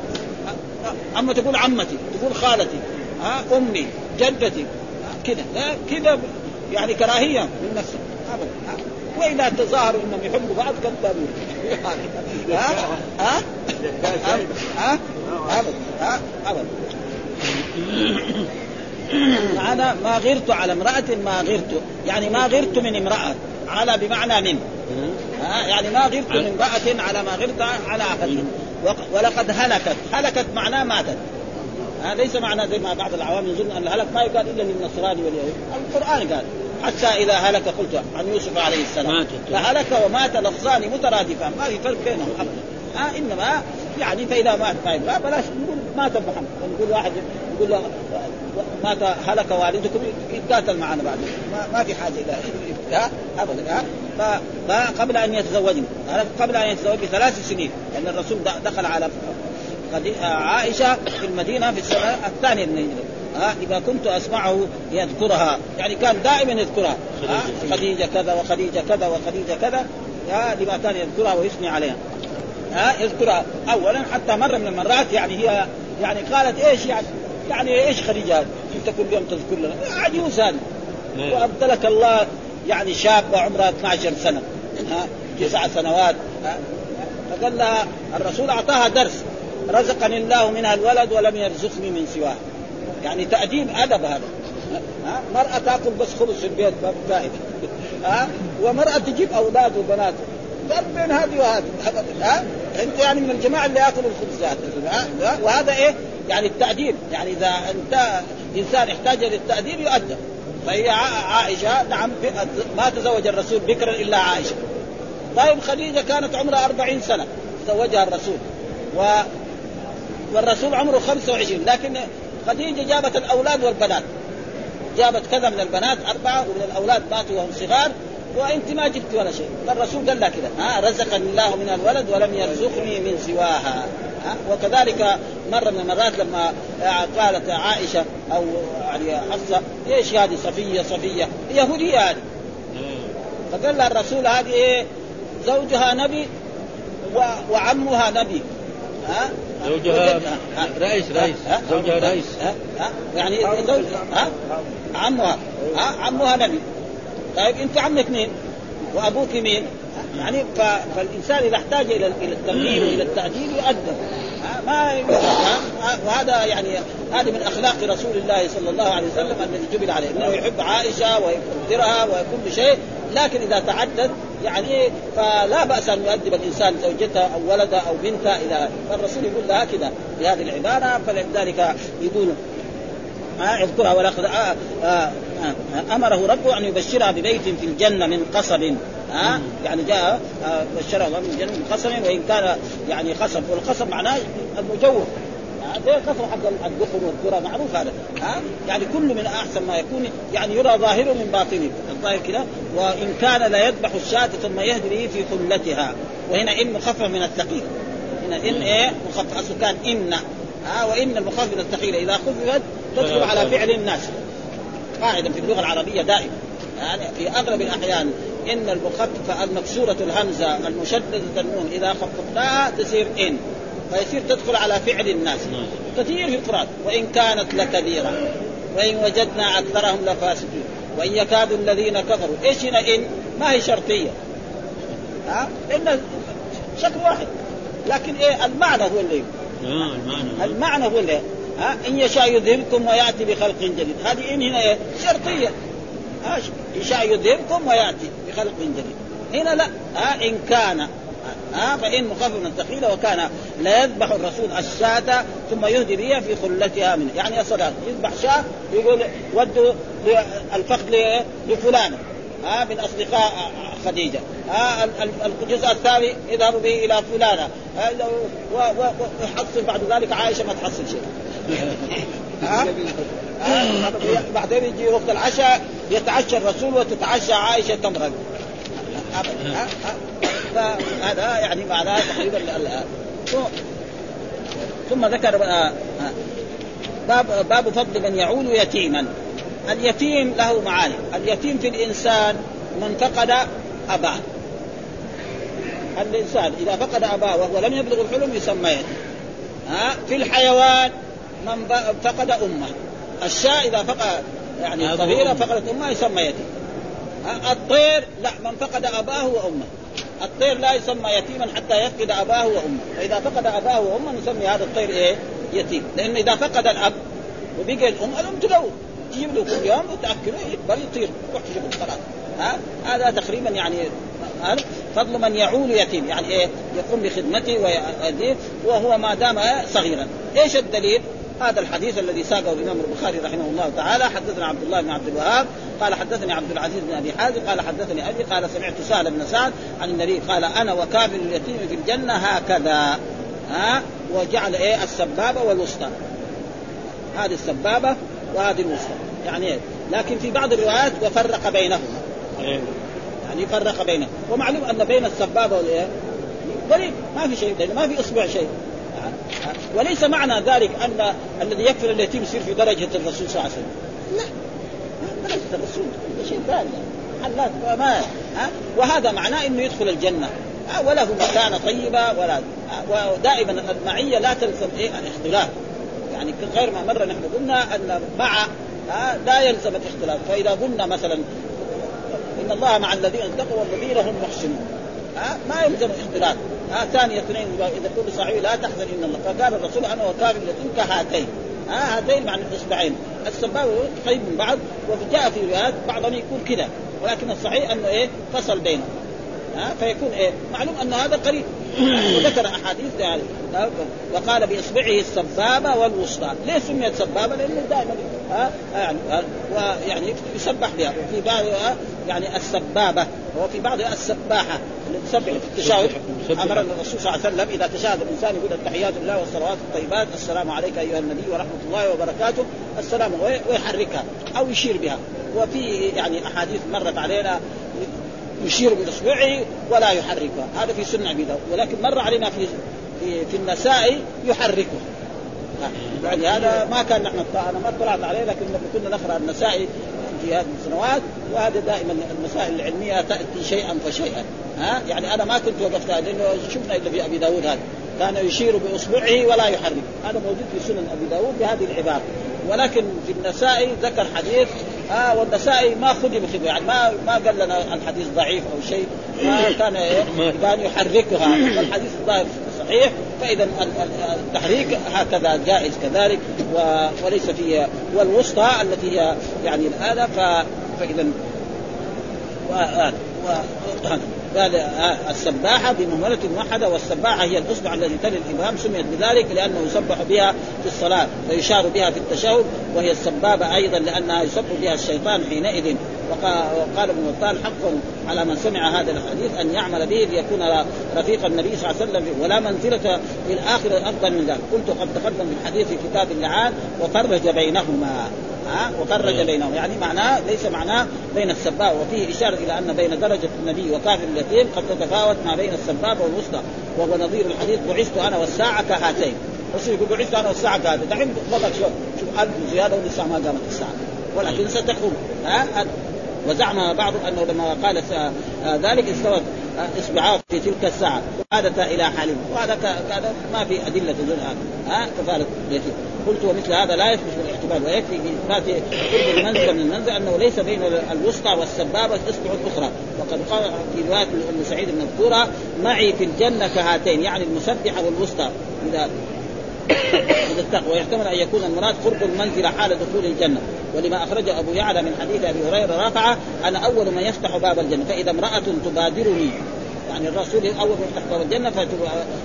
أما تقول عمتي تقول خالتي ها أمي جدتي كذا كذا يعني كراهية من نفسه ابدا. واذا تظاهروا إنهم يحبوا بعض كذابون ها؟ ها؟ ها؟ ها؟ أنا ما غرت على امرأة ما غرت. يعني ما غرت من امرأة. على بمعنى من. ها؟ يعني ما غرت من امرأة على ما غرت على احد ولقد هلكت. هلكت معناه ماتت. ها؟ ليس معنى زي ما بعض العوام يظن أن الهلك ما يقال إلا للنصراني واليهود. القرآن قال. حتى إذا هلك قلت عن يوسف عليه السلام. فهلك ومات لفظان مترادفان. ما في فرق بينهم ابدا. ها إنما يعني فاذا مات ما يبقى بلاش. نقول مات محمد نقول واحد يقول له مات هلك والدكم يتقاتل معنا بعد. ما, ما في حاجة إلى ها ابدا. ها قبل أن يتزوجني. قبل أن يتزوج بثلاث سنين. لأن يعني الرسول دخل على عائشة في المدينة في السنة الثانية من الهجرة. ها إذا كنت أسمعه يذكرها. يعني كان دائما يذكرها. خديجة كذا وخديجة كذا وخديجة كذا. لما كان يذكرها ويثني عليها. ها يذكرها. اولا حتى مرة من المرات يعني هي يعني قالت إيش يعني يعني إيش خديجة؟ انت كل يوم تذكر لنا. عجوز هذه نعم. وأبدلك الله يعني شابه عمرها 12 سنة. ها تسع سنوات. ها فقال لها الرسول أعطاها درس. رزقني الله منها الولد ولم يرزقني من سواه. يعني تأديب أدب هذا. ها؟ مرأة تأكل بس خبز في البيت فائدة. ها؟ ومرأة تجيب أولاد وبنات. فرق بين هذه وهذه. ها؟ أنت يعني من الجماعة اللي يأكلوا الخبزات ها؟ وهذا إيه؟ يعني التأديب. يعني إذا أنت إنسان احتاج للتأديب يؤدب. فهي عائشة نعم ما تزوج الرسول بكرا إلا عائشة. طيب خديجة كانت عمرها أربعين سنة. تزوجها الرسول. و والرسول عمره 25 لكن خديجه جابت الأولاد والبنات. جابت كذا من البنات أربعة ومن الأولاد ماتوا وهم صغار وأنت ما جبت ولا شيء. فالرسول قال لها كذا ها رزقني الله من الولد ولم يرزقني من سواها. ها وكذلك مرة من المرات لما قالت عائشة أو يعني حفصة إيش هذه صفية صفية؟ يهودية هذه. فقال لها الرسول هذه إيه؟ زوجها نبي وعمها نبي. ها زوجها رئيس رئيس. زوجها رئيس. يعني زوج ها؟ عمها. ها؟ عمها نبي. طيب انت عمك مين؟ وابوك مين؟ يعني فالإنسان إذا احتاج إلى إلى الترغيب وإلى التاديب يؤدب. ما وهذا يعني هذه من أخلاق رسول الله صلى الله عليه وسلم الذي جبل عليه. إنه يحب عائشة ويقدرها وكل شيء. لكن إذا تعدد يعني فلا بأس أن يؤدب الإنسان زوجته أو ولده أو بنته اذا فالرسول يقول لها كذا بهذه العبارة فلذلك يقول آه اذكرها ولقد آه آه آه أمره ربه أن يبشرها ببيت في الجنة من قصب ها آه يعني جاء آه بشرها من الجنه من قصب وإن كان يعني قصب والقصب معناه المجوف زي القصر حق الدخن والذره معروف هذا. ها؟ يعني كل من أحسن ما يكون يعني يرى ظاهره من باطنه. الظاهر كذا. وإن كان لا يذبح الشاة ثم يهدي في خلتها وهنا إن مخفف من الثقيل. هنا إن إيه؟ مخفف. اصله كان إن. ها؟ وإن المخفف من الثقيل. إذا خففت تدخل على فعل الناس. قاعدة في اللغة العربية دائما. يعني في أغلب الأحيان إن المخففه المكسورة الهمزة المشددة النون إذا خففناها تصير إن. فيصير تدخل على فعل الناس. كثير في القرآن وإن كانت لكبيرة وإن وجدنا أكثرهم لفاسدين وإن يكاد الذين كفروا. إيش هنا؟ إن ما هي شرطية. ها؟ إن شكل واحد. لكن إيه؟ المعنى هو اللي آه المعنى. المعنى هو اللي ها؟ إن يشاء يذهبكم ويأتي بخلق جديد. هذه إن هنا إيه؟ شرطية. ها؟ يشاء يذهبكم ويأتي بخلق جديد. هنا لا. ها؟ إن كان ها فإن مخفف من ثقيلة وكان لا يذبح الرسول الشاة ثم يهدي بها في خلتها منه. يعني الصلاة يذبح شاة يقول ودوا الفخذ لفلان. ها من أصدقاء خديجة. ها الجزء الثاني يذهب به إلى فلانة. ويحصل بعد ذلك عائشة ما تحصل شيء. ها بعدين يجي وقت العشاء يتعشى الرسول وتتعشى ها؟ ها؟ فهذا يعني معناه تقريبا ثم ذكر آه، آه، باب باب فضل من يعول يتيما. اليتيم له معاني. اليتيم في الإنسان من فقد أباه. الإنسان إذا فقد أباه وهو لم يبلغ الحلم يسمى يتيم. ها؟ في الحيوان من فقد أمه. الشاء إذا فقد يعني صغيره. فقدت امه يسمى يتيم؟ الطير لا من فقد أباه وأمه. الطير لا يسمى يتيما حتى يفقد أباه وأمه. فإذا فقد أباه وأمه نسمي هذا الطير إيه؟ يتيم. لأنه إذا فقد الأب وبقي الأم الأم تلوث تجيب له كل يوم وتأكله يكبر يطير. تروح تجيب خلاص ها؟ هذا تقريبا يعني فضل من يعول يتيم. يعني إيه؟ يقوم بخدمته وهو ما دام صغيرا. إيش الدليل؟ هذا الحديث الذي ساقه الإمام البخاري رحمه الله تعالى. حدثنا عبد الله بن عبد الوهاب قال حدثني عبد العزيز بن أبي حازم قال حدثني أبي قال سمعت سهل بن سعد عن النبي قال أنا وكافل اليتيم في الجنة هكذا. ها؟ وجعل إيه؟ السبابة والوسطى. هذه السبابة وهذه الوسطى. يعني إيه؟ لكن في بعض الروايات وفرق بينهما. إيه. يعني فرق بينهم ومعلوم أن بين السبابة والإيه؟ قريب ما في شيء لأنه ما في أصبع شيء. وليس معنى ذلك أن الذي يكفر اليتيم يصير في درجة الرسول صلى الله عليه وسلم. لا. درجة الرسول. شيء ثاني حلات ما ها؟ وهذا معناه إنه يدخل الجنة؟ وله مكانة طيبة ولا؟ ودائما المعية لا تلزم إيه؟ الاختلاف. يعني غير ما مره نحن قلنا أن مع؟ لا يلزم الاختلاف. فإذا قلنا مثلا إن الله مع الذين اتقوا والذين هم محسنون. ها؟ ما يلزم اختلاف ها ثاني اثنين إذا كل صاحبي لا تحزن ان الله. فقال الرسول أنا اليتيم كهاتين. ها هاتين مع الإصبعين. السباب قريب من بعض وجاء في روايات بعضهم يكون كذا. ولكن الصحيح أنه إيه؟ فصل بينهم. ها فيكون إيه؟ معلوم أن هذا قريب. وذكر أحاديث يعني وقال بإصبعه السبابة والوسطى، ليه سميت سبابة؟ لأنه دائما ها يعني ويعني يسبح بها. وفي بعض يعني السبابة. وفي بعض السباحة. اللي تسبح في التشهد أمر الرسول صلى الله عليه وسلم إذا تشهد الإنسان يقول التحيات لله والصلوات الطيبات. السلام عليك أيها النبي ورحمة الله وبركاته. السلام ويحركها أو يشير بها. وفي يعني أحاديث مرت علينا يشير باصبعه ولا يحركها هذا في سنة أبي داود. ولكن مر علينا في في, في النساء يحركها يعني هذا ما كان نحن أنا ما اطلعت عليه لكن كنا نقرأ النساء في هذه السنوات وهذا دائما المسائل العلمية تأتي شيئا فشيئا. ها؟ يعني أنا ما كنت وقفت لأنه شفنا إلا في أبي داود هذا. كان يشير بإصبعه ولا يحرك. هذا موجود في سنن أبي داود بهذه العبارة. ولكن في النسائي ذكر حديث آه والنسائي ما خدم خدمه يعني ما ما قال لنا الحديث ضعيف أو شيء ما كان إيه كان يحركها. والحديث الظاهر صحيح فإذا التحريك هكذا جائز كذلك وليس في والوسطى التي هي يعني هذا فإذا قال السباحة بمهملة موحدة والسباحة هي الإصبع الذي تلي الإبهام سميت بذلك لأنه يسبح بها في الصلاة ويشار بها في التشهد وهي السبابة أيضا لأنها يسب بها الشيطان حينئذ. وقال ابن بطال حق على من سمع هذا الحديث أن يعمل به ليكون رفيق النبي صلى الله عليه وسلم ولا منزلة في الآخرة أفضل من ذلك. قلت قد تقدم الحديث في كتاب اللعان وفرج بينهما. ها؟ وفرج بينهم يعني معناه ليس معناه بين السباب وفيه إشارة إلى أن بين درجة النبي وكافر اليتيم قد تتفاوت ما بين السباب والوسطى. وهو نظير الحديث بعثت أنا والساعة كهاتين. الرسول يقول بعثت أنا والساعة كهاتين. دحين مضت شوف شوف ألف زيادة ولسه ما قامت الساعة. ولكن ستقوم. ها؟ وزعم بعضهم أنه لما قال ذلك استوت إصبعاه في تلك الساعة وعادتا إلى حالهم وهذا هذا ما في أدلة تدل ها؟ كفاله قلت ومثل هذا لا يثبت بالاحتمال ويكفي باثبات قرب المنزل من المنزل أنه ليس بين الوسطى والسبابة اصبع أخرى وقد قال في رواية ام سعيد المذكورة معي في الجنة كهاتين يعني المسبحه والوسطى. إذا التقوى ويحتمل أن يكون المراد قرب المنزل حال دخول الجنة. ولما أخرجه أبو يعلى من حديث أبي هريرة رفع أنا أول من يفتح باب الجنة فإذا امرأة تبادرني يعني الرسول اول من يفتح باب الجنة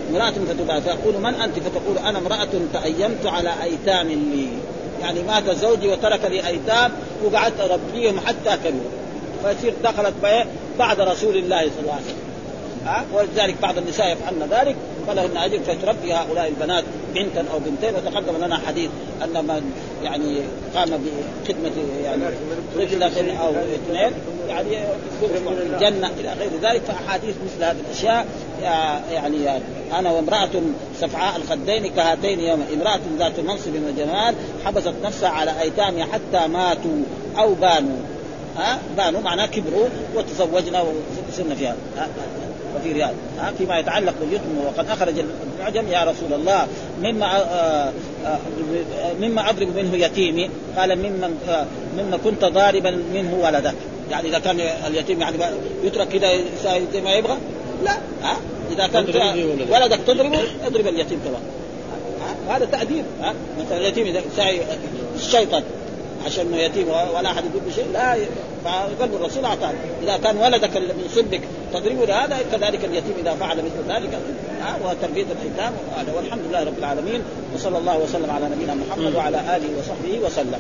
امرأة فتبادر فيقول من أنت؟ فتقول أنا امرأة تأيمت على أيتام لي. يعني مات زوجي وترك لي أيتام وقعدت أربيهم حتى كبروا فيصير دخلت بعد رسول الله صلى الله عليه وسلم. ها؟ ولذلك بعض النساء يفعلن ذلك. فلهن اجر فتربي هؤلاء البنات بنتا أو بنتين وتقدم لنا حديث أن من يعني قام بخدمة يعني رجل أو اثنين يعني في الجنه إلى غير ذلك فأحاديث مثل هذه الأشياء يعني أنا وامرأة سفعاء الخدين كهاتين يوما امرأة ذات منصب وجمال حبست نفسها على ايتامها حتى ماتوا أو بانوا. ها؟ بانوا معناه كبروا وتزوجنا وصرنا في هذا وفي رياض. ها فيما يتعلق باليتم وقد أخرج المعجم يا رسول الله مما آآ آآ مما اضرب منه يتيمي. قال ممن مما كنت ضاربا منه ولدك. يعني إذا كان اليتيم يعني يترك كذا زي ما يبغى؟ لا. ها؟ إذا كان ولدك. تضربه اضرب اليتيم كمان هذا تأديب. ها؟ مثلا اليتيم إذا الشيطان عشان إنه يتيم ولا أحد يقول شيء لا فقلب الرسول اعطاه إذا كان ولدك من صلبك تضربه هذا كذلك اليتيم إذا فعل مثل ذلك. وتربيه الايتام والحمد لله رب العالمين وصلى الله وسلم على نبينا محمد وعلى آله وصحبه وسلم.